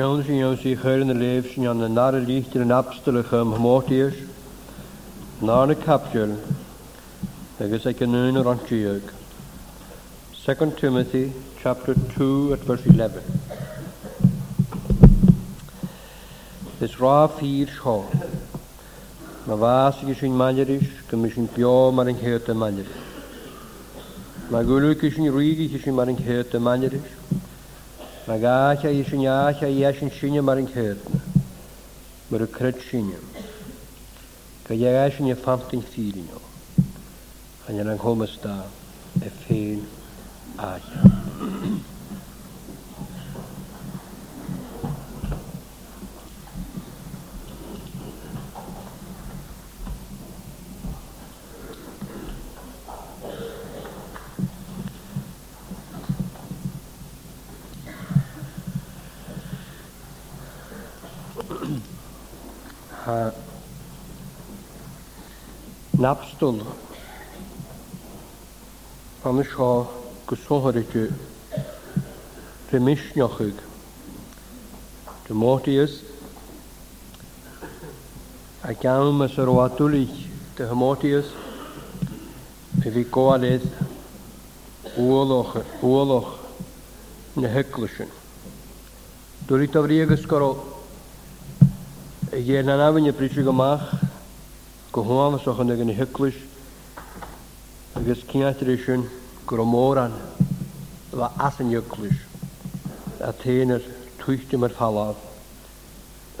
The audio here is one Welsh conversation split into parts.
Skeln sin jou sy geur in die leef sin aan 'n nare licht in 'n abstelige gemoorteers. Na 'n kapsel. Agus ek en nou aan Jeug. 2 Timothy chapter 2 at verse 11. Is ra fyr sio. Mae fas i sy'n maelyrys, gymys sy'n bio mar yn chyrt y maelyrys. Mae gwylw i sy'n rwygi sy'n mar yn chyrt y maelyrys na gacha i sin acha i sin sinne mar an chéna mar a cred sinne. Ca dhéag sin fantin fírineo an an an chomas da e féin ácha. napstol an seo go sóthirú rimisneochuig de mátíos a ceanmas ar bhhaúlaich de hamátíos i bhí gáilad uolach na heclusin. Dúí tá bhrí agus go i dhéana an ahaine go hálasachchan ag an hyglwys agus cinaidir sin gur mórran bh as an hilis a téanaar tuiste mar fallá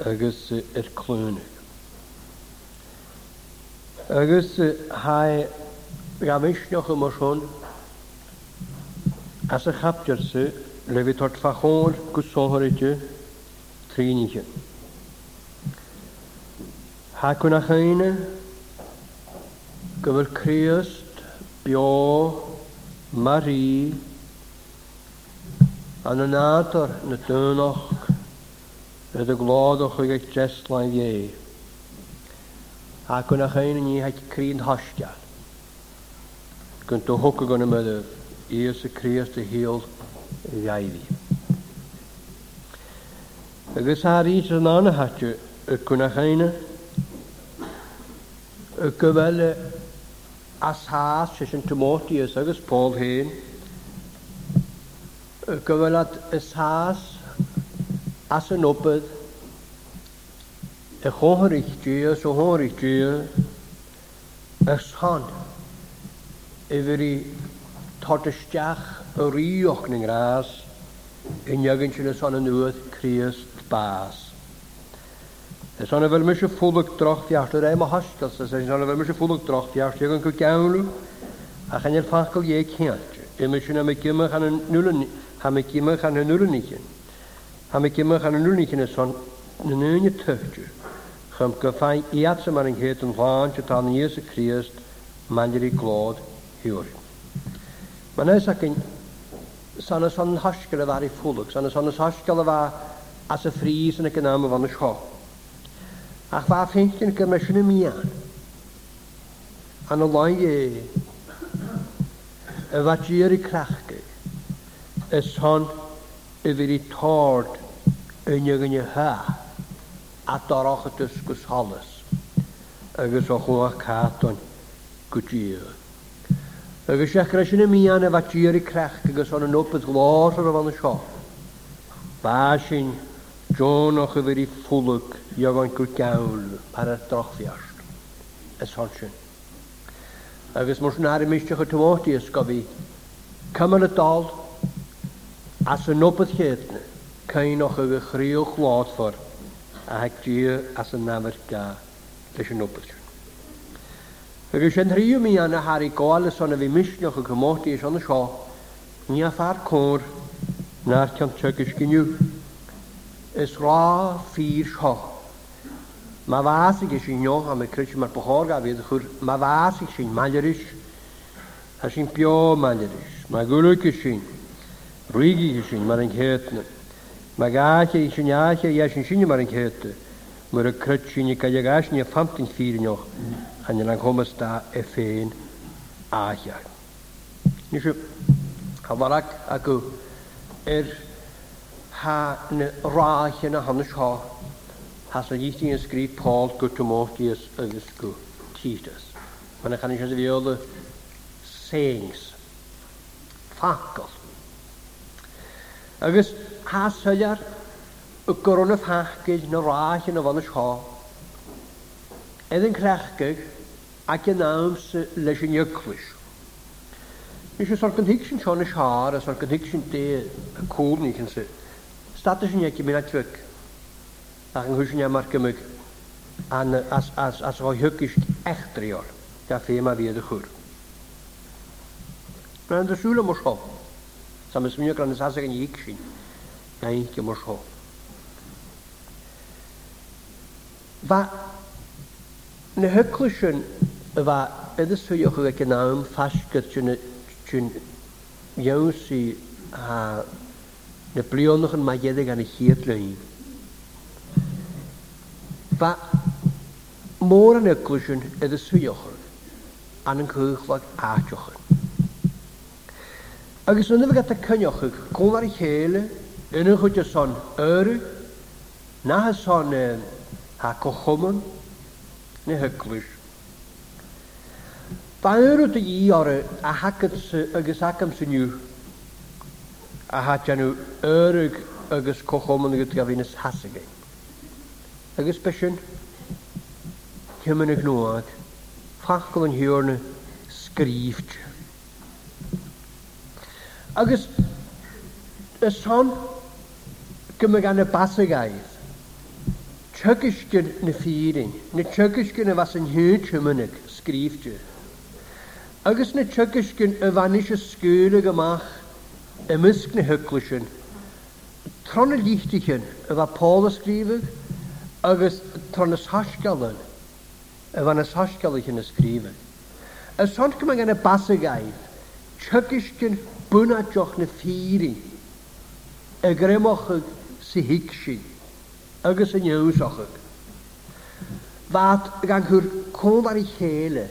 agus ar clúnig. Agus ha ga misneocha mar sin as a chaptearsa le bhí tart fachóir go sóthirte tríige. Tá chuna Gyfer Criost, Bio, Mari, a na nadar na dynoch rydw glodwch o gael jeslau ie. A gwna chyn yn i haid crin hosgiad. Gwnt o hwg o gwna y myddw, i ys y Criost y hil i ddiaiddi. Y gysar i sy'n anna hatio, y gwna chyn y gyfele as hás sy'n sin Timótius agos Paul héin, go bhfuilad is hás as an opad i chóthirichdíú ó thóirichdíú gus hán i bhir í tartisteach a y na rás i neagann sin na san an nuad Christ Bas. Sanna bhfuil mu se fúlaach trochtteachú ré a hascail sa sanna bhfuil mu se fúlaach trochtteachú an go ceanú a chanir facail dhé cheante. Iime sinna me ciime ha me ciime chan na nuúlaníin. Ha me ciime Han na nuúlaníine han na nuúne tuchtú. Chum go fáin iad sem mar an héad an gháin se tá na Ies a Christ manirí Jesus hiúir. Man é a cin sanna san hascail a war i fúlaach, sanna sanna hascail a bh as a frís in a gnáam bhna Ac Ach ba yn gymysyn y mian. Yn y lai e. Y fa gyr i crachgu. Y son y fyd i tord yn y gynnu A doroch y dysgwys holys. Agus o chwa caton gwdyr. Agus eich gresyn y mian y fa gyr i crachgu. Agus o'n yn obydd glos ar y fan y sio. Ba sy'n John o'ch y fyd i ffwlwg jogon go gaul ar a dochfiart is honsin. Agus mors nari miisteach a tomóí is go bhí Cam a dal as yn nopad chétne cain och a bh chrío chláadfar a hetí as an namir ga leis an nopad. Agus sin rhiú mi anna Harry gáile sonna bhí misneach a gomótaí is anna seo ní a fear cór náir tean tugus giniu. Is rá Mae fasig eisiau nioch am y cwrs mae'r bohor gaf iddych chwr. Mae fasig sy'n malerys. A sy'n bio malerys. Mae gwlwg sy'n. Rwygi sy'n mar e yn chetna. Mae gaach eisiau niach eisiau sy'n mar yn chetna. Mae'r cwrs sy'n i gael gaach ni a ffamtyn ffyr nioch. A ni'n anghomas da e ffein aachar. Nisio, hafarag ac yw er ha'n yn rach yn y has a yisting yn sgrif Paul go to mortius agus titus. Mae'n chan eisiau fi oedd y sayings. Ffacol. Agus has hyliar y gwrwn y ffacol yn y rhaill yn y fan y sio. Edyn crechgyg ac yn awm sy'n leis yn ygwys. Nes oes o'r gyntig sy'n sion y sio siar, oes o'r gyntig sy'n de y cwb ni cyn sy'n. Status yn ygwys mi'n atwygwys. Ac yn hwysyn am argymig an as as as roi hygis echtriol da fe ma fi y chwr. Mae'n dy sŵl mwys ho. Sam mys mynd o gran ysasag yn iig sy'n. Na i mwys ho. Fa na hyglwysyn y fa ydys sŵl ag yn awm ffasgyr sy'n iawn sy'n na blionwch yn magedig yn y hir lwy'n ba môr yn eglwysiwn ydy swiochyn an yn cwchlag a jochyn. Agus yn ymwneud â cyniochig, gwn ar ei chael, yn ychyd o son yr, na ha son e, ha cochwmwn, neu hyglwys. Ba yr ydw i o'r a hagyd agos agam sy'n yw, a hadjan yw yr agos cochwmwn agos gafin ys hasigau. E agus besin cemanna gnáad fachil an hiúrna scríft. Agus y son gyma gan y basagaidd. Tygysgyn na ffyrin, na tygysgyn na fas yn hyn tymynig, sgrifftio. Agus na tygysgyn y fan eisiau sgwyr ag ymach, ymysg na hyglwysyn. Tron y lichtigyn, y fa Paul y ysgrifig, agus tarna sasgalan a bhana sasgalan sin na scríban. Y sond gyma gan na basagaid, chygis gyn buna joch na fíri, a grémochag sa hicsi, agus a neusachag. Fad gan cwm ar ei chele,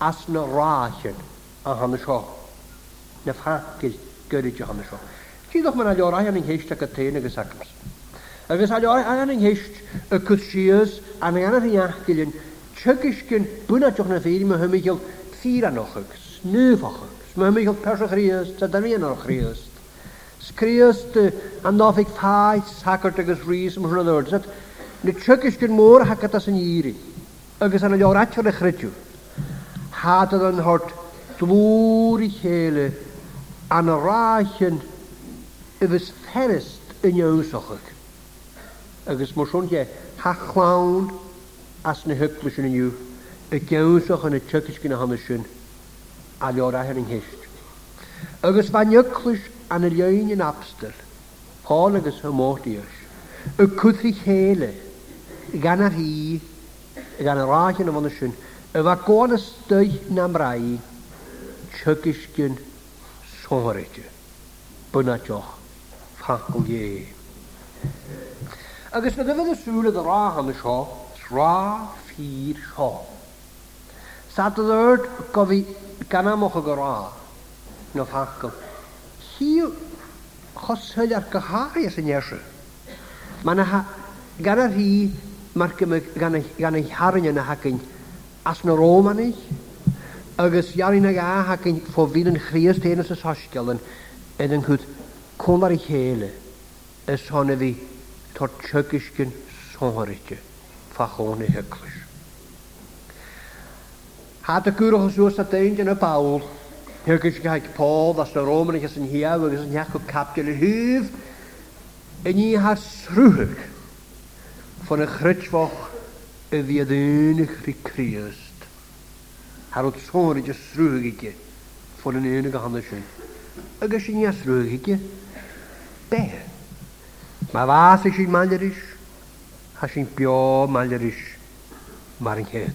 as na ráchen a hanna seo, na fhacil gyrryd a hanna seo. Tídoch mae'n alio rhaid yn hysdach a tein agus acmas. Agus a mae an héist a chusíos an anna gyn bwna diwch na féidir thumiil fi anochag, snúfachag, smumiil pesach ríos tá daíonach ríos. Scríos an nófik fáid sacart agus rís mthnair, na tugiscin mór hacata san íri, agus an leráte a chreitiú. Háad an hort dlúri chéle an a ráin i fferest yn in sochog agus mor mar son ha chlawn as na hyglw sy'n yw, y gewsoch yn y tygys gyda hana sy'n a lior a hyn hysd. Agus fa nyglwys an y lioen yn abster, hôl agus hymod ios, y cwthri hele, gan ar hi, gan ar rach yn y fan sy'n, y fa gwan ystau na mrai, tygys gyn eich, Byna joch, ffacl ie agus na gofuil asúla a ráhall seo rá fír seo. Sa dúirt go bhí ganamocha go rá ffacol. fachcail. chos hyll ar go háir san éise. Mana ganar hí gan ei harin yna hacinn as na rómanig, agus jaarna ga hacinn fó bhí an chríostéana sa sosceilen an chud cómar i chéile is honna bhí tortjökiskin sonharikki fachoni heklis. Hata kyrhos juossa teintinä Paul. Hekiskin haik Paul, vasta romanikis on hiava, vis on jakko y hyv. En i har sruhuk. Von y gritsvoch y ddiadynig rhi Christ. Har o'r sonharik y sruhuk ikke. Von een enig handelsen. Agus i ni a sruhuk ikke. Beth? Mae fath i chi'n sy'n malyrys, a chi'n bio malyrys, mar yn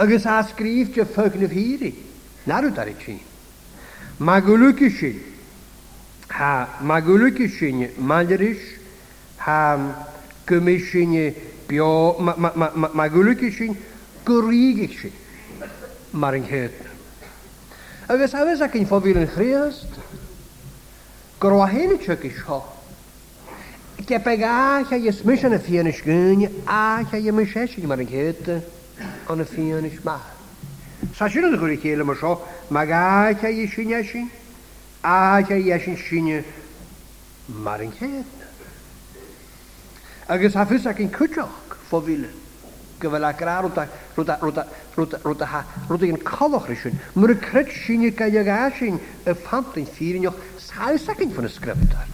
Ac ys a sgrif dy ffog na fyri, narw dar i chi. Mae gwlwg i chi, mae gwlwg i chi'n sy'n malyrys, a gymys sy'n bio, mae gwlwg i chi'n gwrig i chi, mar yn cyrta. Agus a ac yn ffofil yn chriast, gorwa hyn i chyg i Stepeg acha je smish an a fianish gynni, acha je myshesh gymar gyda an a fianish eh, eh, ma. Sa sy'n yn gwrdd cael yma sio, mag acha je sy'n eisiau, acha je sy'n sy'n mar yn cyd. Agus hafys ac yn cwtioch fo filen. gyfel ac ar rwyd rwyd rwyd rwyd rwyd ha rwyd yn cofoch rysyn mae'r cred sy'n i'r gael ag asyn y ffant yn ffyrin o'ch sael sacyn ffyn ysgrifdar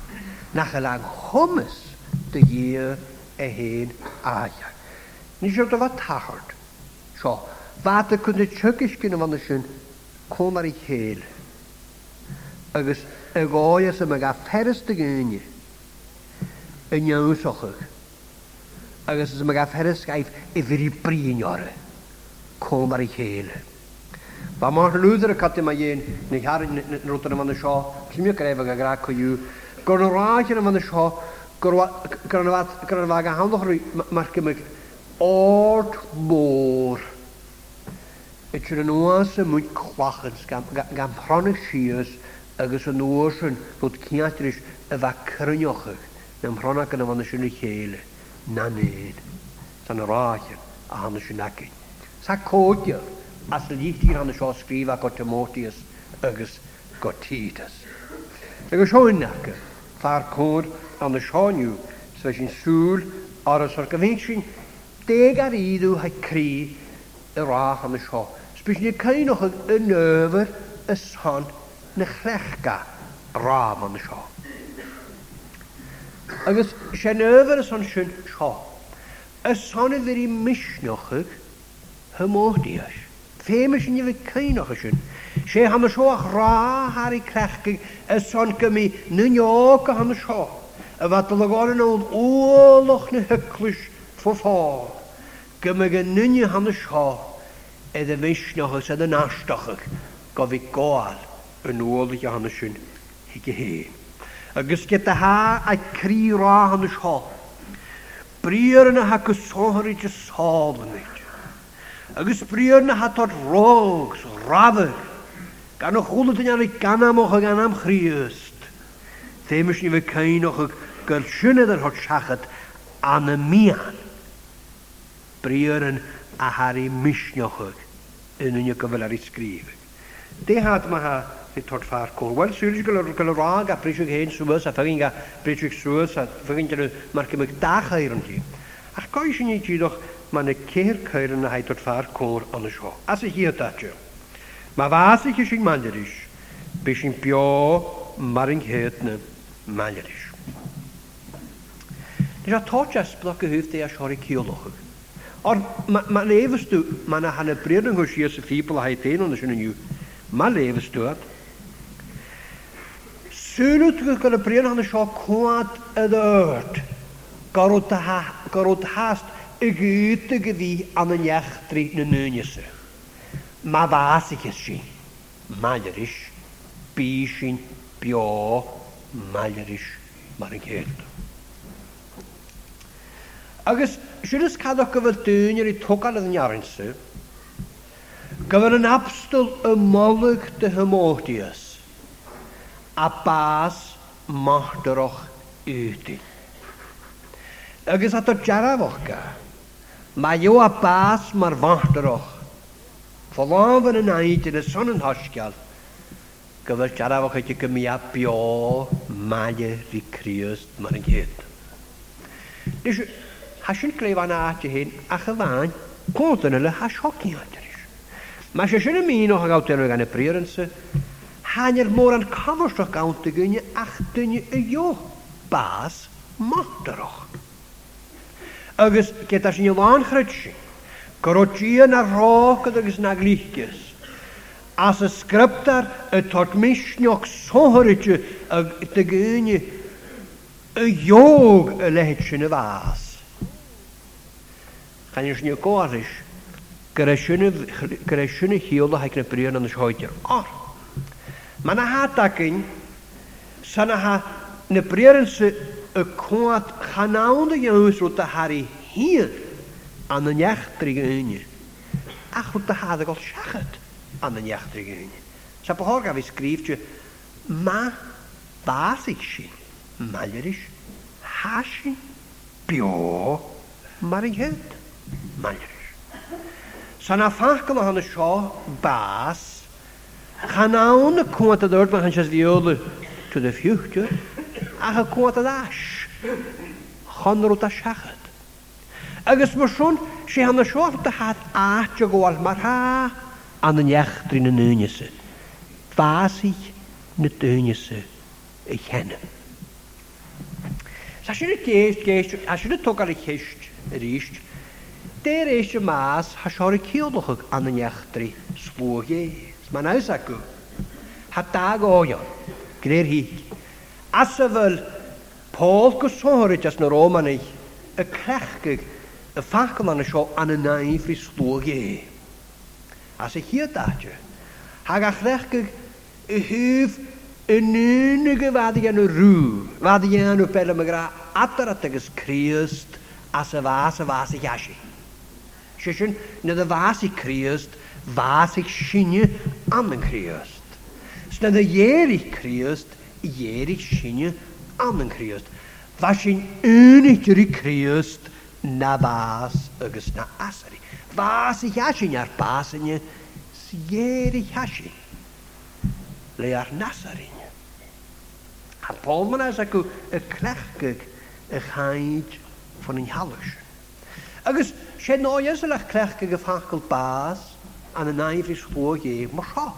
nach lang hwmys dy gyr a hen aia. Ni siwr dy fa tachart. Sio, fa dy cwnd y tygis gyn o fan y sy'n cwn ar ei chael. Agus y goi as yma ga fferys dy gynnu yn iawn sochog. Agus yma ga fferys gaif i fyri brin o'r cwn ar ei chael. Ba mar lwythyr y cadw mae un, nid haryn yn rwyd yn sio, llymio cwyw, gorn o rach yn y sio, gyrfaag a handoch rwy mae'r gymryd o'r môr. Et sy'n yn oes yn mwyn chwachyn gan pronu sias agos yn oes yn bod ciatris y fa cyrniochach na mhrona gan yma nes yn y lleile na nid tan yr achen a hanes yn agyn. Sa codio as y llichtir hanes o sgrif a got Timotius agos got Titus. Agos ho'n agos, fa'r cod an na seániu sa sin súl aras ar go bhín sy'n deg ar iddw hau cri y rach an y na seo. Spis ní céinoch an nöfur y san na chrechga rám an y sio. Ac sé nöfur y san sy'n sio. Y san y fyr i misnochig hymodias. Fémas sin i fy céinoch y sin. sé ha seo rá har i crechga y san gymi nyn o'ch o ham seo a wat yn gáin ó ólach na hyclwys fo ffa. Gymag an nunne hanna seo iad a bhísneachas a an náisteachach go bhí gáil an óla a hanna sin hi go hé. Agus get a há a hann y sio. Bríar yna ha go sóirí de sábanid. Agus bríar na hatá rógus rabir gan a chula gan am ganam chríos. Téimes ní bheith céinoch ag gyr siúnad ar thot seachat an na míán. Bríaran a harí misneochuig yn go gyfel ar ei sgrif. Dehad mae ha fi tot ffa'r kol. Wel, sy'n gael o'r gael o'r rag a brisig hen sŵas a ffagin ga brisig sŵas a ffyrin gael mae'r gymryd dach a yn ti. Ac goi sy'n ei gydwch mae yna ceir cair yn hai tot ffa'r kol yn y sio. As y hir datio. Mae fath i chysig manderis. Bys i'n bio maring hetne manderis. Dys a tát a splach a húfta a sori kioloch. Or ma yna hanner bryd yn gwrs i ys y ffibl a hai Mae lefys sinna Sŵn levestu dwi'n Sőnöt y bryd yn hanner sá cwad y ört. Garot hast y y gyddi am y niach dri na ysyn. Ma fas i gysi. ish. Bysyn. Bio. Malerish. Mar y gyrdd. Agus siúras cadach go bhfuil dúneir i tuáil ydyn nearinsa, go gyfer yn abstal y molyg dy hymodius a bas mahtyroch ydyn. Agus ato o jarafoch ga, mae yw a bas mae'r mahtyroch ffolon fan yn aid yn y son yn hosgial, gyfer siarad o'ch eich gymia bio mae rhi e criwst mae'n gyd. Nes hasyn gleif an aati hyn a chyfain gwrdd yn yla has hoci adrys. Mae sy'n sy'n ymwneud o'ch agawt yn gan y brir yn sy, yr môr yn cofrst o'ch gawnt y gynny ach dynny y yw bas o'ch. Ygys, gyda sy'n ylan gyrwch i yna roch gyda gys na glichgys, as y sgriptar y tortmisnioch sohyrydju ag dy gynnu y yw y lehet sy'n y fas. Chanis ní gáis gur siúna hiíola heic na bríon an háidir á. Ma na hátacin sanna ha na bréanse y cwad chanawna ywys rwy'n hari hir an yn iachtrig Ach hynny. Ach rwy'n dahadda gol siachat an yn iachtrig yn hynny. Sa bohor gaf i sgrif ti, ma bas i si, malerish, hasin, bio, mar i hyd manris. San a fach go hanna seo bás, Chanán na cuanta dúirt mar hans bhíola tú de fiúte a cha ddash, chan rwt a siachod. Agus si marsún sé hanna hath hat o ggóil mar ha an drin yn na Fas Fásaí na dúneise y chenim. Sa sin y geist, geist, a sin y togar y cheist, yr eist, Deir eisiau mas ha siori ciolwch ag an yn iachdri swog e. Mae'n aws acw. Ha dag oion. Gneir hi. As y Asafel Paul gysohori jas na roman ei. Y crechgyg y ffach yma'n sio an y naif i swog e. As y hi dadio. Hag a crechgyg y hyf yn unig y fadig yn y rŵ. Fadig yn y bel yma gra adar at agos Crist as y fas y fas y iasi sin na a bhás i críast bhás ag sinne am an críast. Sna na dhéirigh críast i dhéirigh sinne am an críast. Bha sin únitirí críast na bhás agus na asarí. Bhás i heasin ar básanne sgéir i heasin le ar nasarinne. A pólmanas acu y clechgyg y chaid fan yn halwysyn. Agus sé náas a leach clecha go facail bás an na naimhrí spó dhé mar seo.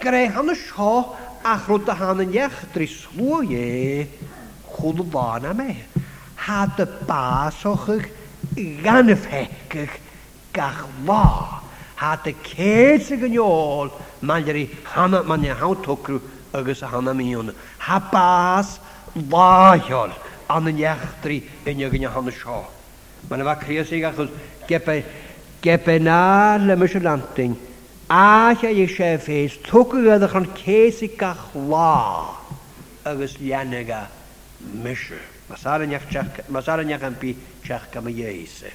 Go ré hana seo ach ruta hana nech trí sló dhé chuú bána mé. Tá de básochuch gan feiceach gach lá. Tá de césa go neáil meidir hana man ne hátócrú agus a hana míúna. Tá bás láheol an na nechtrí in gan hana seo. Mae'n efo var krigssikkerhus. Gepe, gebe na lymys y lantyn. A lle i eisiau chef heis, tuku ydych yn gach la agos a mysio. Mae sara niach yn byd tiach gam y ieise.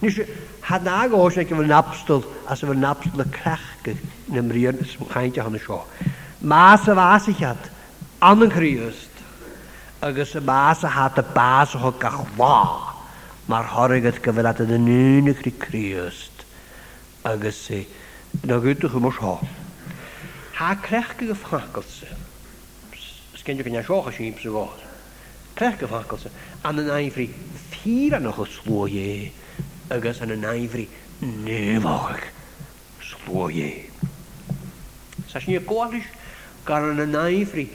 Nis, had na ag oes ac efo'n napstol, as efo'n napstol y crachg yn ymryd ysmwchaint o hwnnw sio. Mas y fas i chad, an yn criwst, agos y mas y hat y bas o gach la mar horigad go bhfuil at an nuna cru críost Ac sé na gúta chu mar há. Tá crech sy. fhacailse gynnau sioch a sy'n sa bháil. Crech go sy. an na naimhrí ffyr an nach chu Ac ys an na naimhrí néhhaach slóé. Sa sin gáis gar an na naimhrí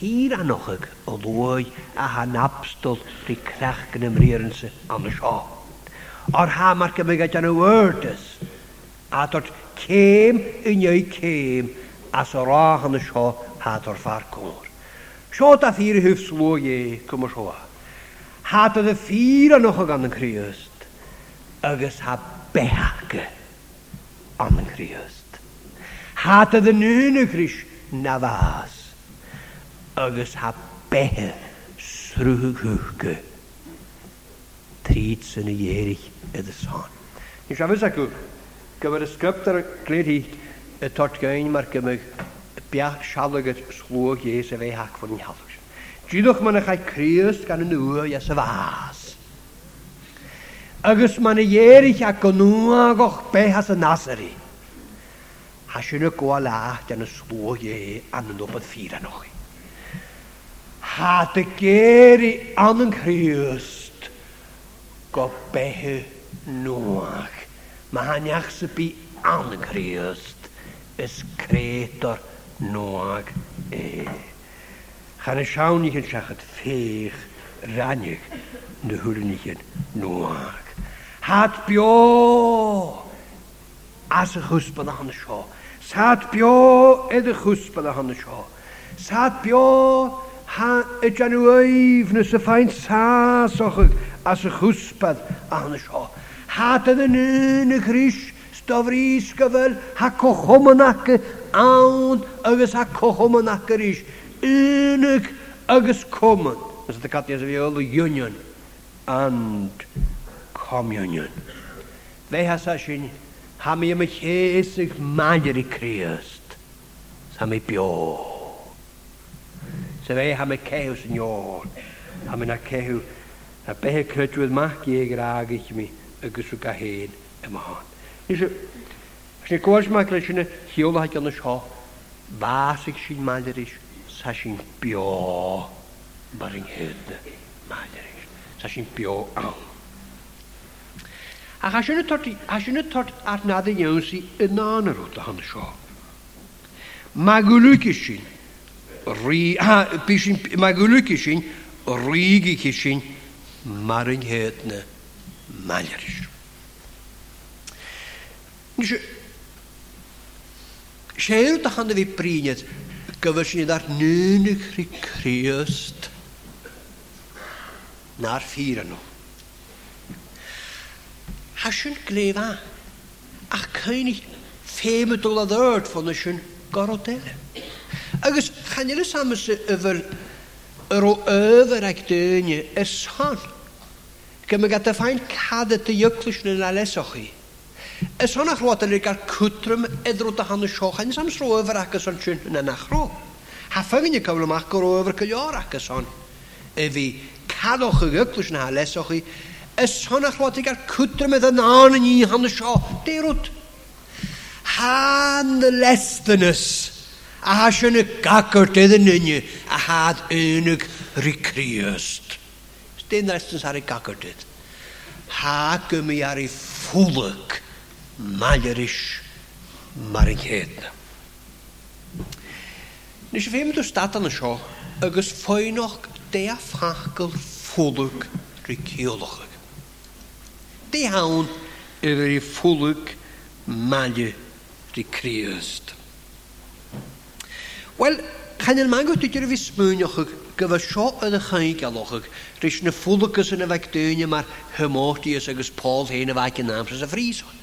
hir anochig o lwy a ha napstol rhi crach gan ymrierense an y sio. O'r ha mar gymig at yna wordys. A dod ceim yn ei ceim as o'r ach an y sio ha dor far cwmwr. Sio da thir hyf slw ie cwmwr sio. Ha dod y ffyr anochig an y criost. Agus ha behag an y criost. Ha dod y nyn y cris na fas agus ha bethe srúthúge tríd sanna dhéirich a a sáin. Ní sefas acu go bhar a scriptar a cléirí a tartgain mar go me beach sealagat sló hééis a bheith haach fan ní halas. Dúdoch man a chaid críos gan an nua a sa bhás. Agus man na dhéirich a go nua goch béhas a nasarí. Tá sinna gá leach an na sló hé an an nópad ha dy geri an yn Christ go behu nuach. Mae haniach sy bu an yn Christ ys cretor nuach e. Chan y siawn i'ch yn siachat ffeich rannig dy hwrn i'ch yn nuach. Hat bio as y chwsbyn a hana sio. Sad bio edd y chwsbyn a hana sio. Sad bio ha y janwyf nes y ffain sas ochr as y chwsbad a hwn ysio. Ha dydd yn un y grys stofrys gyfel ha cochom yn ac awn agos ha cochom yn ac yr yn Unig agos common. Nes y dycadio sef i ôl union and communion. Fe hasa sy'n ha mi ym y chesig maer i Christ. Sa mi biog. Sef e ham y cew, Signor. Ham yna cew. na beth y crydwydd ma geig yr ag eich mi y agos o hen yma hon. Nes i gwrs ma gleis yna hiol o hagen ysho, fas eich sy'n maler eich sa sy'n bio bar yng hyd maler eich. Sa sy'n bio am. Ac as y tord arnad yn iawn sy'n yna yn yr hwt hwn y Mae gwlwg eich sy'n rí ha bísin me goúki sin rígiici sin marin héad na meileris. séú a chana bhí príinead go bhfuil sin ar nunig rí críost nar fíran. Tá sin léomh ach chuinnig féime dul a d'irt fanna sin goró déile. Agus chanile samas yfyr yr o yfyr ag dyni yr son. Gyma gada ffain cadw dy yclwys yn yna les o chi. Ys hon ach roed yn yr gael cwtrym edrwyd a hann y sioch yn sams ro yfyr ac ag yson trin yn anach ro. Haffang yn y cyfle yma ac ro yfyr cylior ag yson. Efi fi cadw y yclwys yn yna les o chi. Ys hon ach roed yn gael cwtrym edrych yn an yn i hann y sioch. Derwyd. Han y a ha sy'n y gagwrt idd yn unni a had unig ricriost. Dyn restans ar ei gagwrt idd. Ha gymi ar ei ffwlyg malerish marinhedna. Nes i feimd o stadan yn sio, agos ffwynoch de a ffachgol ffwlyg ricriolich. De hawn i'r ei ffwlyg malerich ricriost. Wel, chan dwi ddim yn tudur fi smwyniochwg, gyfa sio yn y chai galwchwg, rys ffwlwg ys yn y fag yma'r ma'r ys agos Paul hyn y fag yn amser sy'n ffris y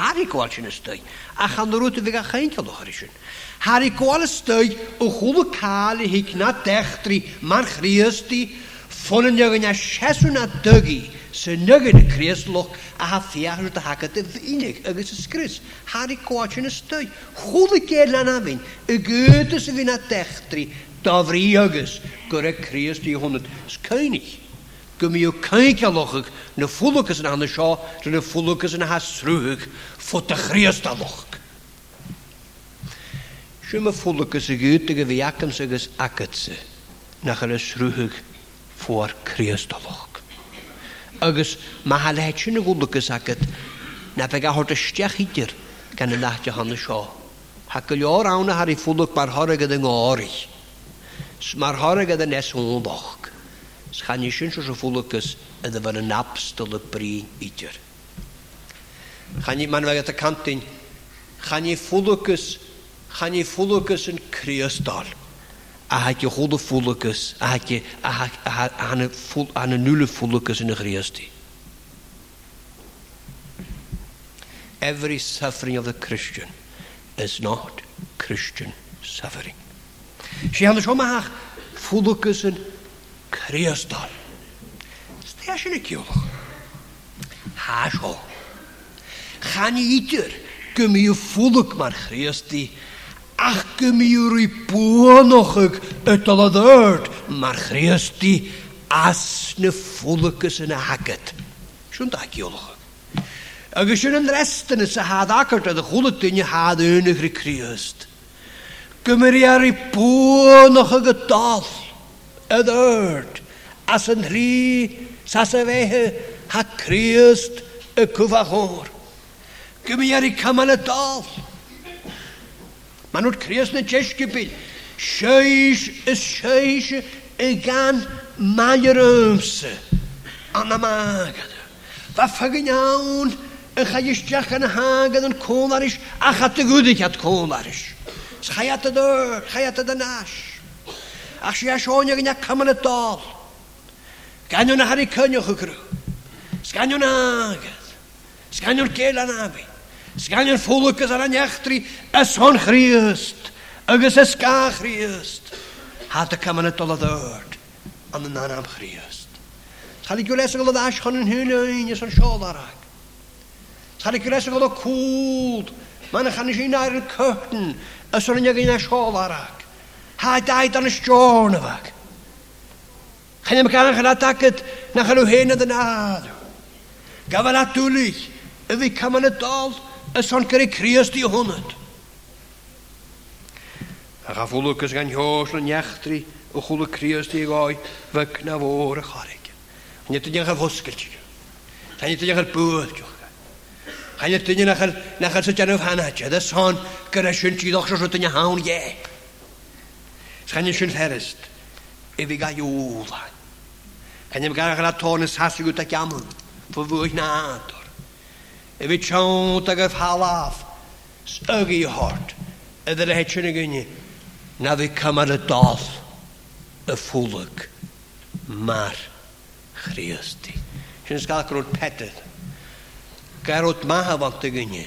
Har i gwael sy'n ystod. a chan rwyt fi a chai'n galwch ar ysyn. i gwael ystod o chwlwg cael i hig na dechtri, ma'r chrias di, Fonan jag na chasuna sy'n se nugin Cris loch a ha fiar ta hakat inig yn skris hari koachin stoy khule ke lana vin e goethe se vin a techtri davri agus gore kris die honderd skeunig gymio caiicealachach na fulachas yn anna seo rhan na fulachas yn hasrwch ffod a chriastalachach. Siw mae fulachas y gyd ag y fiacams agos agatsa na chael y voor Christolog. Agus mae hala haleitsin y gwlygus agad na fe gael hod ystiach hydyr gan y nach nacht y sio. Ha o'r awn ar ei ffwlwg mae'r hor horeg ydy ngori. Mae'r hor horeg ydy nes o'n hwndog. Sgan i sy'n sy'n ffwlwg ys ydy fan yn abstyl y bri idir. Chani, mae'n fe gyda cantyn, Chani ffwlwg ys, chan i ffwlwgus yn criostol. had je je aan een nulle anenulevolkes in de Christi. Every suffering of the Christian is not Christian suffering. Ze hadden zomaar volkes in Christus. keer. Ha Haasho. Ga niet ieder, kun je volk maar Christi ach gymiwr i bwnoch ag ydol o ddyrd, mae'r chreosti as na ffwlygus yn agad. Siwn da giolwch. Agus siwn yn rest yn ys a had agad oedd y chwlyd dyn i had yn ych ricriost. Gymru ar i bwnoch ag ydol y ddyrd, as yn rhi sas e y fehe ha criost y cyfachor. Gymru ar i caman y dol. Man odkresne tješki pil. Šejš, šejš, egan maljerumse. Anamagad. je fagnjaun, en ga je stjachen hagen en kolarisch, achat de gudikat kolarisch. Schajat de deur, schajat de nasch. Ach, ja, schoon je kamen het al. Kan je naar haar kunje gekru. Skan je nagen. je aan Sgan yn ffwlwg ys ar yn iachtri, ys hon chriast, agos ys ga chriast. Had y cam yn y dol o ddod, an y nan am chriast. Sgan i gwles yn golodd as hon yn hyn ein ys o'n siol arag. Sgan i gwles yn golodd cwld, mae'n chan i sy'n ar yn cyrtyn, ys o'n ynig ein siol arag. Ha daid an y stion yfag. Chyn i'n cael yn chan atagyd, na chan nhw hyn yn adw. Gafan atwlich, ydy cam yn y dol, is an gyda Cris di hwnnw. A ga fwlwg ys gan hios yn iachdri o chwlw Cris di goi fyc na fôr y A Nid ydyn ni'n gael ti. A nid ydyn ni'n bwyd ti. A nid ydyn ni'n gael na gael sy'n janwf hana ti. Ydyn son gyda sy'n ti ddoch sy'n ydyn ni'n hawn ie. Cha'n ydyn ni'n fferist. If i gael yw'n. Cha'n ydyn ni'n gael gael atôn yn sasig o da giamwn. Fy fwy na ato y fi chont ag halaf stögi hart edir hetchene gynni na fi kamar y dal y ffwlwg mar chriasti. Sy'n sgal grwyd pedydd. Garwyd maha fod y gynni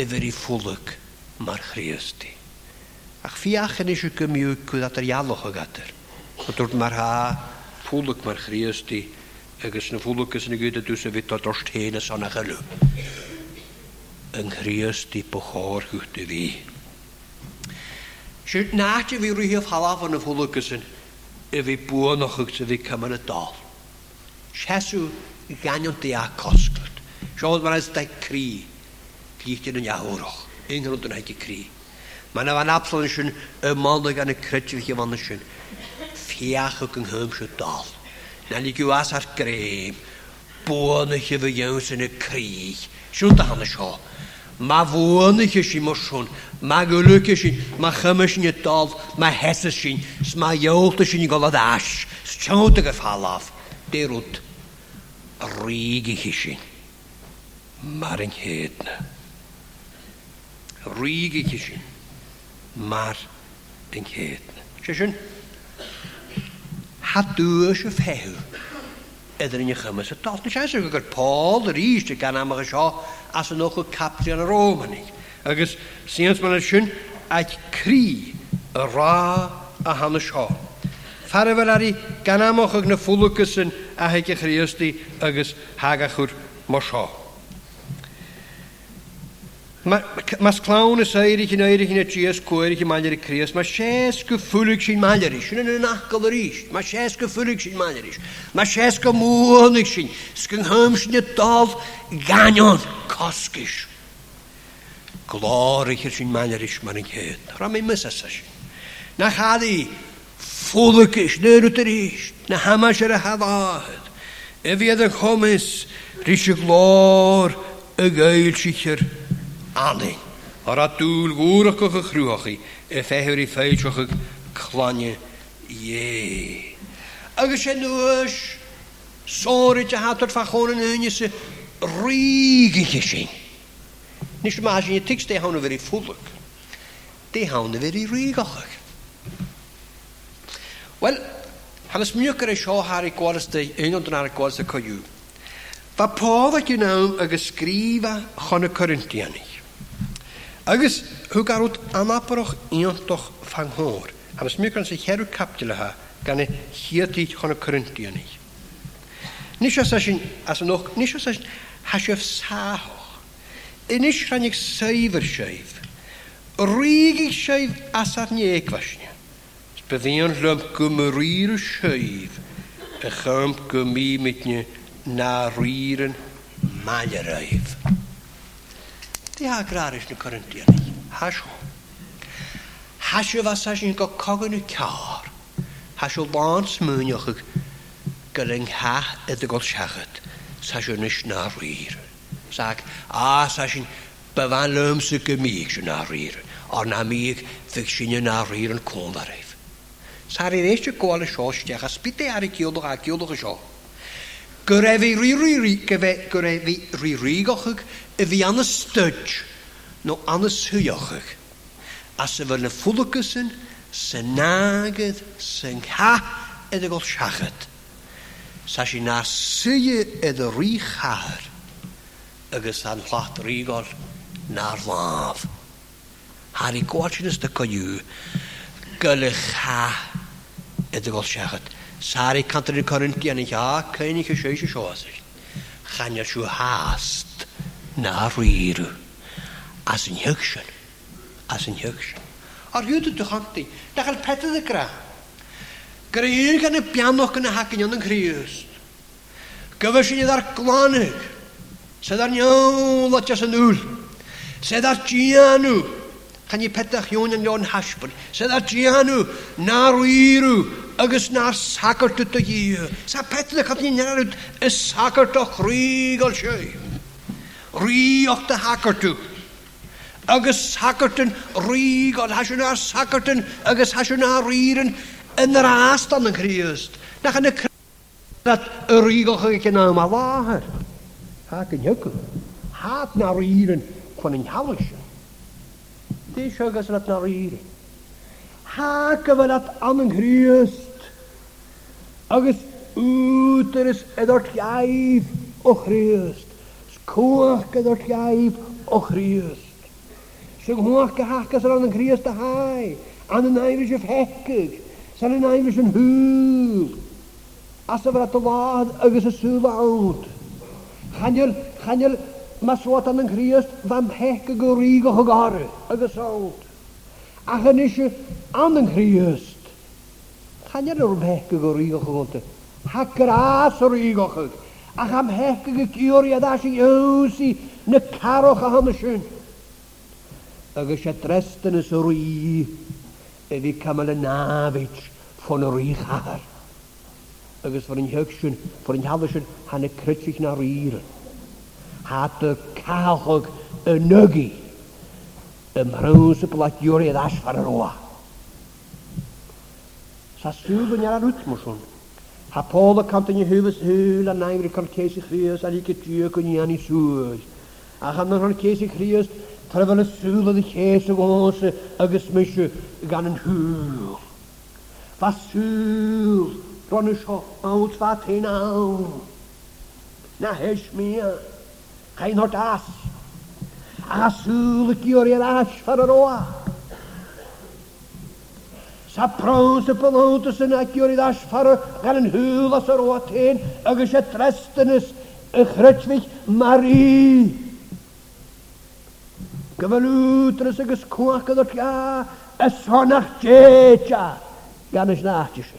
edir ffwlwg ffwlyg mar chriasti. Ach fi ach yn eisiau gymryd cwyd yr ialwch o gadar. Ond dwrd mar ha ffwlyg mar chriasti agus na fúlagus na gyda dús a drost a Yng bhítá dros téna sanna chaú. An chríos tí po cháir chuta bhí. Siúd náte bhí ruíomh yn y fi bwon o'ch buanachchut a bhí cymar a dal. Seasú ganion di a cosglwt. ma'n cosglut. cri. Gyd yn y líte o'ch. jaúrach. Inhron an heici cri. Mae yna fan absolution y mond gan y crytif chi fan yn sin. Fiach o gynghym sy'n dal na ni gyw as ar greb, bwon eich efo iawn sy'n y creig. siwn da hana sio. Ma fwon eich eich mo siwn, ma gylwg eich eich, ma chymys ni dol, ma hes eich eich, ma iawlt eich eich golod as, schawn da gyffalaf, derwt, rig eich eich mar yng nghyd na. Rig i cysyn, mar yng nghyd na. Sesiwn? hadwys y ffew. Edyn ni'n chymys y dot. Nes eisiau gyda'r Paul, yr is, y gan am ag sio, as yn ochr capri yn y Rôm yn eich. Agos, sy'n ysmyn sy'n, aeth cri y rha a han y sio. Fara fel ari, gan am ochr na ffwlwgys yn a heg eich agos hag achwr mo sio. Mas i chi'n eir i chi'n eich y tries i chi'n maler i cries. Mae sies gyffwlyg sy'n maler ish. Yn yn achgol yr eich. Mae sies gyffwlyg sy'n maler ish. Mae sies gymwnig sy'n. Sgynghym sy'n y dof ganion Glor ich sy'n maler ish mae'n hyd. Rhaid mi mys asas. Na chadi. Fwlyg ish. Nyr ydyr eich. Na hamas ar y hafad. Efi edrych homes. glor. Y gael sy'n alle. ar a dúil bhúraach go go chrúachí i féhirí o'ch chláine dhé. Agus sé nuis sóirte hátar fachóna naine sa ríige yn Nís má rŵig i tics dé hána bhir í fúlaach. Dé hána bhir í rígachaach. Well, hamas mnucar é seo háí gháasta inon ar gháasta coú. Fa pódach nawm ag ysgrifa chon chuna Corintianaí. Agus sy'n anáparach íontach ha, gan e sa cheú captilathe ganna chiatíid chuna corinttíanaí. Ní sin as an ní sin heisih sáthach. Inis rannig saohar séh, Ríigh séh eich Spe bhíon lem go ríir séh a chum go mitnia na ná yn maiile raibh. Dy ha graris na Corinthians. Hasho. Hasho was as yn go cogan y car. Hasho bant smwynioch ag gyling ha ydy gol siachad. Sasho nish na rir. Sag, a sasho byfan lym sy'n gymig sy na rir. Or na mig fyg sy na rir yn cwn ddarif. Sari reis ti gwael y sio stiach a spite ar y giolwch a giolwch y sio. Gyref i riri, gyref i riri gochwg y fi an y stydj, no an y swyiochach. A sef yn y ffwlwgysyn, sy'n nagydd, sy'n ha, edrych o'r siachyd. Sa si na swy edrych rhi char, agos an rhi gol na'r laf. Har i gwaith yn ystod coiw, gylych ha edrych o'r siachyd. Sa'r i cantor i Corinthian i ha, cyn i chi eisiau siwasig. Chanio siw hast na rýru. As yn hygsyn. As yn hygsyn. Ar hwyd yn da Dachal pethau dy gra. Gryr gan y bianoch yn y hagyn yn Christ. Gyfys sy'n ddar glanig. Sedd ar niol niawn jas yn ŵl. Sedd ar gianw. Chan i petach yw'n yn yw'n hasbyn. Sedd ar gianw. Na rýru agus nar sagart dy hir. Sa petle kat ni nærud y sagart og rygol sjøy. Rijocht de hakker toe. Agus hakkerten, rij, god hasjonaar hakkerten, agus hasjonaar rieren, en er aast aan de kriest. Nog een kriest dat rijocht ik in een nou malaar. Hak een jukken, haat naar rieren, van een halusje. Tis agus dat naar rieren. Haken we dat aan de kriest. Agus uter is edort jijf, o kriest. Cwach gyda'r gaib o Christ. Sy'n mwach gyhacas ar yn Christ a hai. An yn airish of hecig. Sa'n yn airish yn hwb. A sa'n fyrra y ygys y sŵf awd. Chanyl, chanyl, mae swat an yn Chryst fan hecig o rig o chygaru. ygys awd. A chan eisiau an yn Chryst. Chanyl o'r hecig o rig o chygaru. Ha gras o rig o chygaru a ham hehke gecuri a da si eusi na caroch a ham y sy'n. Agus a dresden ys o'r i, iddi camal y nafyd ffon o'r i char. Agus fyr yn hyg sy'n, fyr yn sy'n, han y crytig na'r ir. Hat y cachog y nygu, ym rhwys y blatiwri a ddas far yr oa. Sa sŵl yn iar ar wytmwyswn. Ha Paul a y je hwyl a naim nangre kan keesig rius en ikke tuur kun je an i sŵr. A gaan i chrius, keesig y sŵl het zule de keesig onze agus misje gan yn hwyl. Fa sŵl, dan y sio, awt fa tein awn. Na mi a, chai'n hort as. A zule kior je as van yr oa. Sa prawn sy pylwdus yn agiwr i ddasfar gan yn hwyl as yr oatyn agos y trestynus y chrytfych Mari. Gyfan wdrys agos cwach ydw'r ga y sonach jeja gan ys na atys.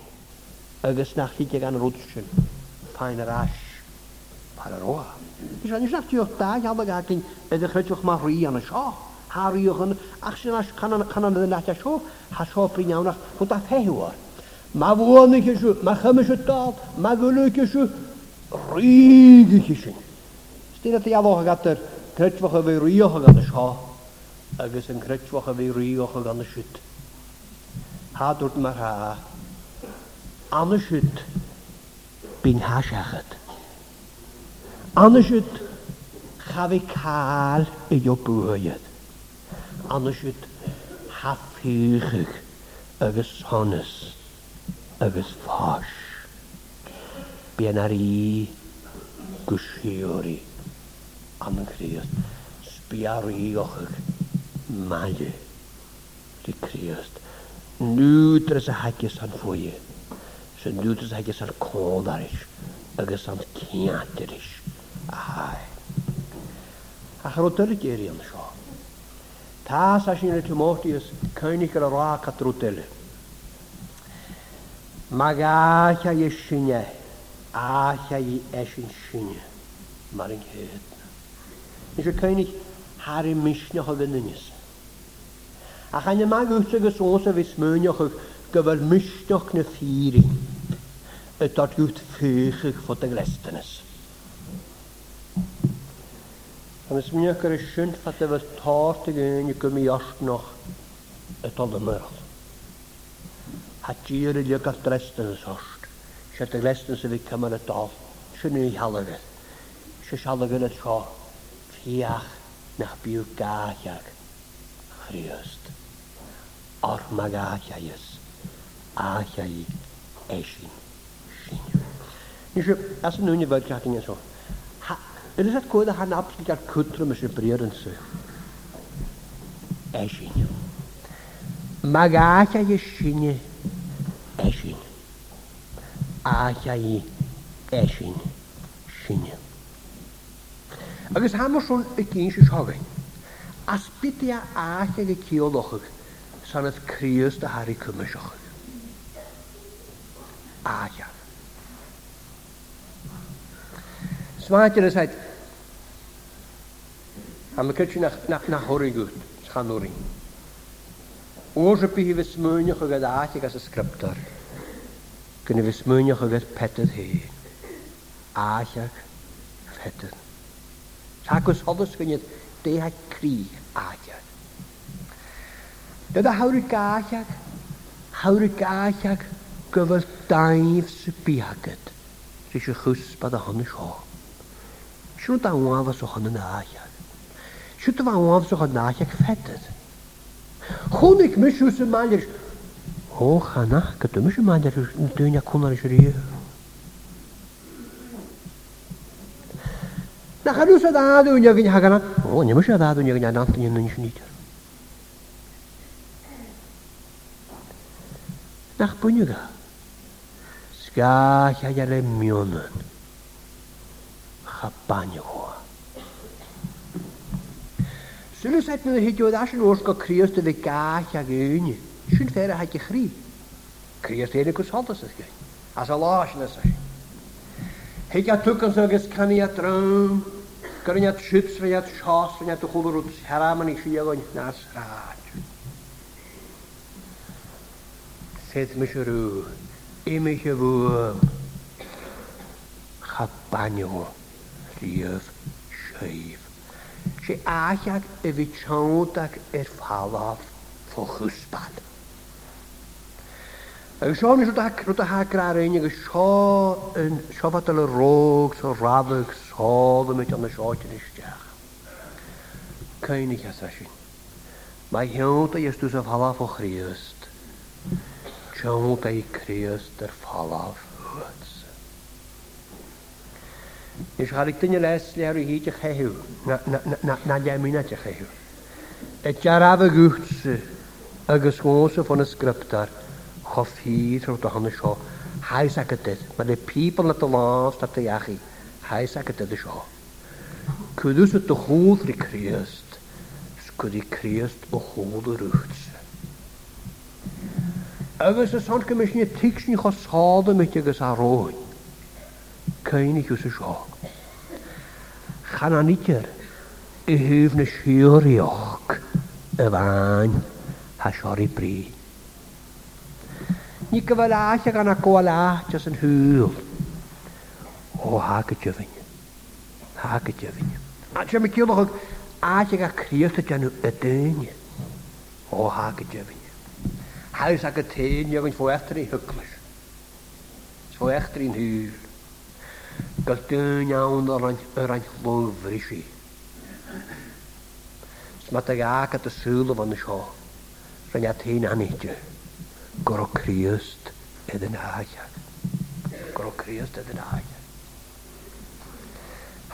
Agos na chdi gan rwdsyn. Pain yr as. Par yr oa. Ys an ys na chdi o'ch da iawn ag agyn ydych chrytfych Mari an y sioch hariohan achsina kanan kanan de natya sho ha sho prinyawna huta fehiwar ma vuonu kishu ma khamishu tal ma gulu kishu rigi kishin stira te yalo gatter krechwacha ve riocha gan sho agus en krechwacha ve riocha gan shut ha dort mar ha anashut bin hashachat anashut Chafi cael i o bwyd anisiid hafíigh agus thonas agus fáis. Bíon ar í goisiúí an an chríost. Sbiarí ochach maile di chríost. Núdras a haigis an fwyau. Sy'n núdras a haigis ar eich. agus an ciantaris a haig. A charwyd yr y yn sio. Taas asin Timotheus, König der Raka Trutel. Magacha yeshinye, acha yi eshin shinye. Maring het. Nis y König Harry Mishnach o fynynis. Ach a'n yma gwrthig ys os y fys mwynioch ych gyfer Mishnach na ffyrin. Y dod gwrth ffych ych fod y glestynys. Agus ychydig gur sin fat a bheits táta ggéine go mí asnach a tal mar. Tá tíir i legur drestan sost, sé a lestan sa bhí cemara dá, sinú í halaga. Se sealagan a seo fiach nach bíú gáhear chríost. Ar ma gáheas áheaí é sin sin. Ní as an núni bhil ceting a seo. Yn ysad cwyd a hann sy'n gael cwtr ym ysgrifennu bryr yn sy. Eisiau. Mae acha i sy'n eisiau. Acha i eisiau sy'n. Agus ham o'r sôn y gyn sy'n hogain. As byddi a acha i ciolochog san oedd crios da harri cymysog. Acha. Zwartjeresheit Am kutje nach nach nach horigut, gaan horing. Oze pi we smunje ge als een skriptor. Kunnen we smunje ge gat heen, he. Aatje petter. is alles kun je de ha kri aatje. Dat houde kaatje. Houde kaatje. Gewel taif spiaket. Sich gus bij de handen schoon. Siwt a waf os o'ch yn aachag. Siwt a waf os o'ch yn aachag fetyd. Chwn ik mis yw'r maler. O, chana, gydw mis yw'r maler yn dyn a cwnar ysgrif rhyw. Na chadw sy'n adw yn yw'n haganan. O, ni mis yw'n adw yn yw'n adw yn yw'n yw'n Nach bunyiga. Ska chajar le mionan хапанего. Сүлэс атны хидиод ашин уурска криост ви гахя гүни. Шүн фэра хаки хри. Криост эли кус халтас эсгэ. Аса лашнас. Хидя тукас огес кания трам. Кырнят шипс вят шас вят хулурут харамани шиягон нас рат. Сет мишру. Имишеву. Хапанего. stíh séh. sé áteach a bhí teach ar fáláh fó chuúspad. Agus seán is ru a háráréine agus seo an sebat le róg sa rabah sáda mit an na seáin isteach. Caine a sin. Mai heanta is a fálah ó chríist. Teanta í ar fáláh. Nes harigtyn y les le ar y hyd eich hehiw, na lemin at eich hehiw. Et jaraf y gwyht e, agos gos o ffôn y sgryptar chof hyd rwy'n dochon y sio, hais ac ydydd. Mae'n y people at y las at y iachu, hais ac ydydd y sio. Cwdws y dychwyd rhi Crist, sgwyd i Crist o chwdd yr wyht. Agos y son gymysyn y tigsyn chos sod y mynd agos ar roed cainig yw'r siog. Chan anidio'r i hyf na siwr i och y fain ha siori bri. Ni gyfal all ag anna gwael jys yn hwyl. O, ha gydjyfyn. Ha gydjyfyn. A ti'n mynd gilwch ag all ag a criwt y janw y dyn. O, ha gydjyfyn. Haws ag y tyn yw'n fwyachtar i hyglwys. Fwyachtar i'n hwyl. Galtun iawn yr ein lwfrys i. Mae dy ac at y sŵl o fan y sio. Rhaid at hyn anidju. Goro criast edyn aach. Goro criast edyn aach.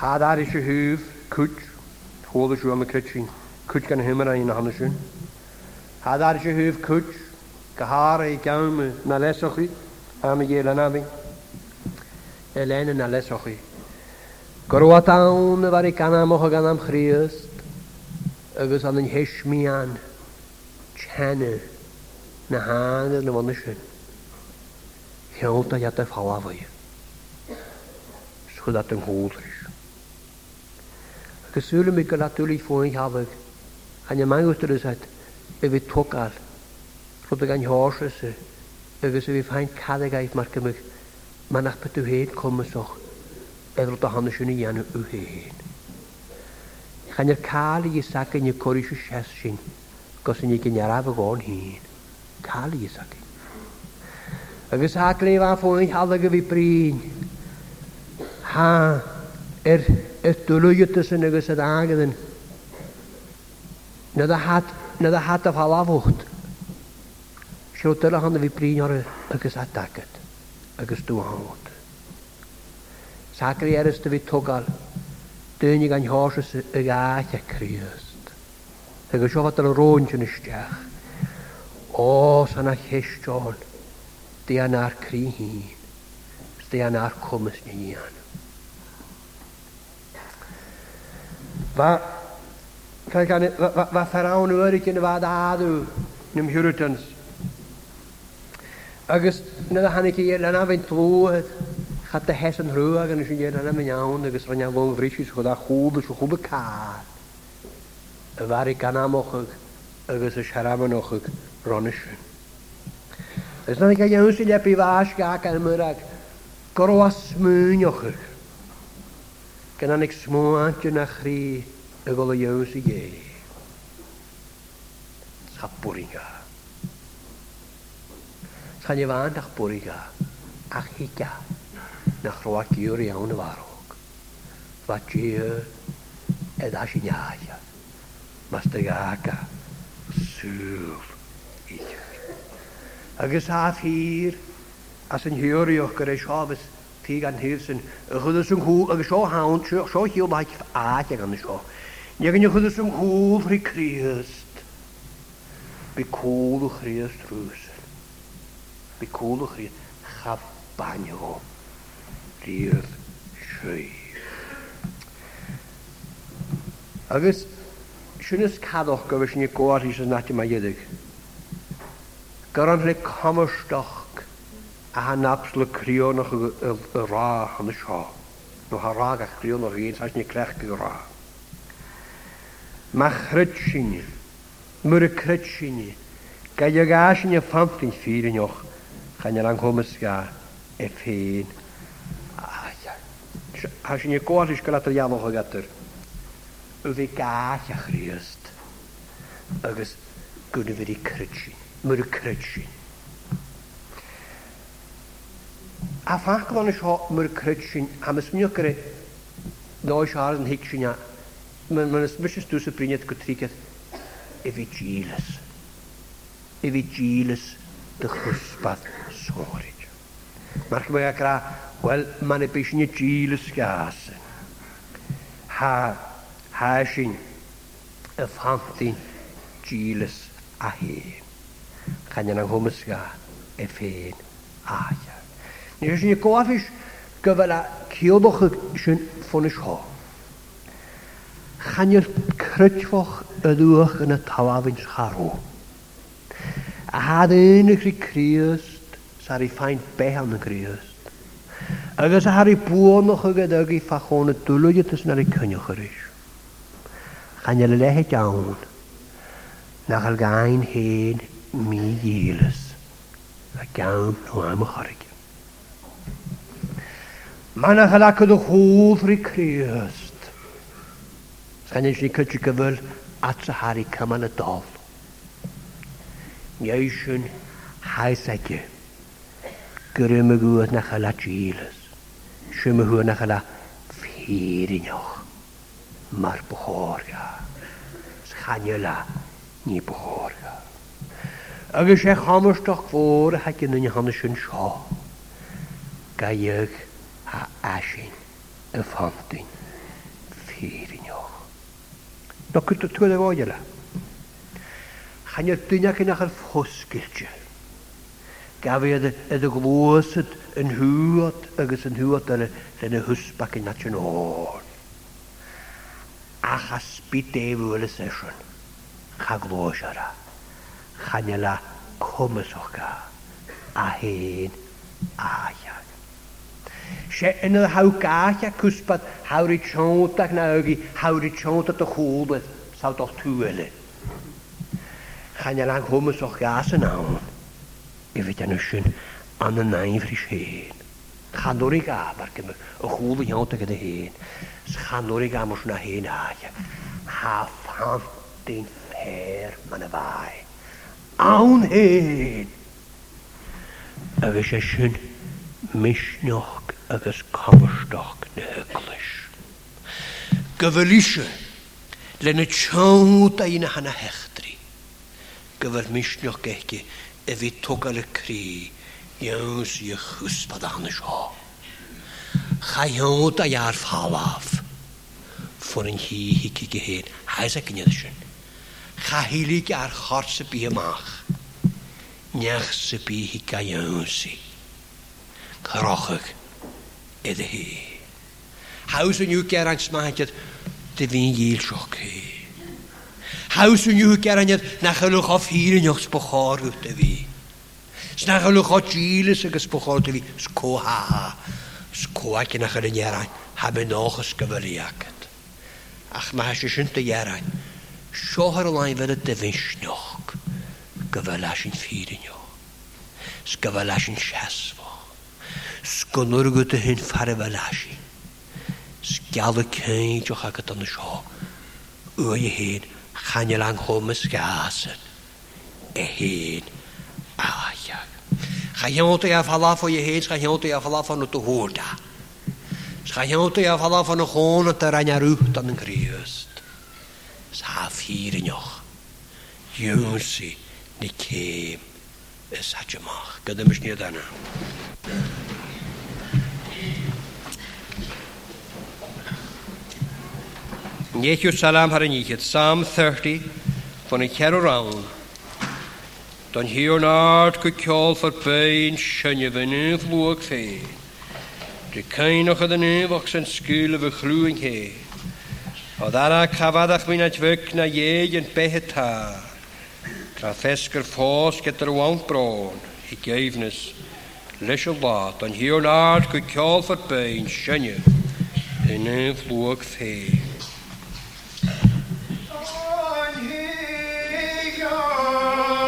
Had ar eisiau hyf, cwch, hwyl eisiau am y cwtsin, cwch gan hymra un ahonno eisiau. Had ar eisiau hyf, cwt, gahar ei gawn na lesochi am y gael anafi. Gwch elen yn ales ochi. rochi. Gorwatawn y fari ganam o'ch o ganam chriast, agos an yn mi an, chana, na hang yn y fan ysyn. Hiawnt a iad y ffala fwy. Sgwyd at yng nghwlrys. Agos yw'n mynd gyda dwi'n ffwyn hafag, a ni mae'n gwrdd ys at, y fi togal, rwyd ag anhors ys, agos y fi ffain cadegaeth mae'r gymryd man ach beth yw hyd cwmysoch eddol da hannes yn i anu yw hyn. Chan yr cael i ysag yn y corisio sias sy'n gos yn i gynnyaraf y gôn hyn. Cael i ysag. Agus ha glef a ffwyn halag y fi brin. Ha, er, er dwlwytys yn agos ad agaddyn. Nad a hat, nad a hat a falafwcht. Siwt yr a hann y fi brin o'r agos adagad agus dúhát. Sagri eris dy fi tugal, dynig an hosys y gath a e Christ. Agus sio fod yr rôn yn ysdiach. O, sana chestion, di an ar cri hyn, di an ar cwmys ni an. Fa, fa, fa, fa, fa, fa, fa, fa, fa, fa, fa, fa, fa, fa, fa, fa, Agus na a hannig i lena fe'n tlw cha dy hes yn rhyw ag yn eisiau i'r lena mewn iawn agos rhan iawn fo'n frys ys chwyd a chwb ys chwb y car. Y es gan am ochog agos y siaram yn ochog ron ys. Ys na ni gael lepi fas gac yn mynd ag gorwas mwyn ochog. Gan anig smwant yn Chan i fan a'ch bwri ga, a'ch higa, na chroa gyr iawn y farwg. Fa gyr edda si niaia, mas dy gaga, sŵf, Agus a thyr. as yn hiwrio eisho siofys, ffyr gan hyrsin, y chydus yn hw, agus sio hawn, sio hiw baich aach ag anna sio. Niag yn y chydus yn hw, fri Christ, bi cwl o Christ rwys bicúlach rí chaf bainehó riamh sé. Agus sinnas cadch go bheits ní gáirí san natí mai dhéidir. Gar an le commarsteach a ha naps le críonnach a rá an seo, nó ha rá a chríon a réon ní crech go rá. Ma chrid sinne, yw a crid sinne, gaide gáisiine kanyalan komiska efin has je koortis kan er jalo gegatter vi kaatje christ agus kunnen we die krutsi mur krutsi a fach van is mur krutsi am is mjukere nois haar en hiksina men men is misjes tussen prinjet kutriket evigilis evigilis de chuspat sgwrwyd. Mae'r gymau gra, wel, mae'n e bysyn i gil y ysgasyn. Ha, ha sy'n y ffantyn gilys a hen. Chan yna'n hwmysga e ffein a ia. Nid ysyn i gof gofis gyfer a ciodwch sy'n ffwn ys ho. Chan crytfoch y ddwch yn y tawaf yn scharw. A hadd un ych chi crios sa i ffaint behan y grist. Agus a har i bwon o'ch ag ag i ffachon y dwlwyd ydys na'r i cynnwch yr eich. Chan yr lehet iawn, na chael gain hen mi gilys, a gawn nhw am y chorig. Mae'n achal ac oedd y hwfr i Crist. Sgan eisiau cydru gyfyl at y har cymal y dol. Mi eisiau'n haes egyn gyrwym y gwyth na chala gilys. Siwm y hwyr na chala ffyrinioch. Mar bwchor ga. Sganiola ni bwchor ga. Agus e doch fôr ha gyn yn hannes yn sio. Ga yg ha asin y ffantin ffyrinioch. Nog gyda twy'n efo'i yla. Chanio'r dyniach yn achal ffosgiltio gafodd ydy glwysyd yn hwyod agos yn hwyod ar y hwsbac yn natio'n hôn. Achas byd defwyl y sesiwn, cha glwys ara, cwmys o'ch ga, a hyn a aia. Se yn y haw gach a cwsbad hawr i tiontach na ygi, hawr i tiontach dy chwlbydd, sawd o'ch tŵ elyn. Chanela o'ch gas yn awn i gyfyd yn ysyn an y naif rhys sien. Chanwr i gaf ar gymryd, y chwl yn iawn gyda hyn. Chanwr i gaf yn a hyn aia. Ha ffant i'n fer ma'n y fai. Awn hyn! Agus ysyn misnioch agus commerstoch na hyglis. Gyfylysio le na tiawd a un a hana hechdri. Gyfyl misnioch eich a bhí tuga le crí neos i chuspad anna seo. Cha heod a iar fhalaf fôn yn hi hi ci gi hyn hais ac yn ydysyn. Cha hili gi ar chort sy bi ymach neach sy bi hi ga iawn si. Carochag iddi hi. Haws yn yw geraint smahagyd dy fi'n gil sioc hi. Haws yn yw geranydd na chylwch o ffyr yn yw'ch sbochor yw e dy fi. Sna chylwch o gilys ag ysbochor dy e fi. sgw ha ha. Sgo ac yn achar yn ierain. Ha mynd o'ch ysgyfyriag. Ach mae hasio sy'n dy ierain. Siohar lai fydd y dyfyn snoch. Gyfala sy'n ffyr yn yw. Sgyfala sy'n siasfo. Sgwnnwr gyda hyn ffarifala sy'n. Sgyal y cyn joch ag yn y sio. Wy hyn. Ga je lang nou komen schaatsen. En heen. Ah ja. Ga je moet je vanaf voor je heen, ga je moet je vanaf van het hoorda. Ga je moet je vanaf van een gewone terrein rug dan een kruist. Schaaf hier nog. Jongens, die keem. Is dat je mag. Kan je misschien daarna. Neithiw salam har nichid, sam 30, von ich cer around. Don hier nard gwy ciol ffyr bein sianio fy wenn lwag flug Dy cain o'ch ydyn nyf o'ch sy'n sgwyl o fy chlw he. O ddara cafadach mi'n adfyg na ieg yn Tra fesker ffos gyda'r wang bron, He geifnus, leis va don hiwr nard gwy ciol for pain sianio fy in flug fe. Oh.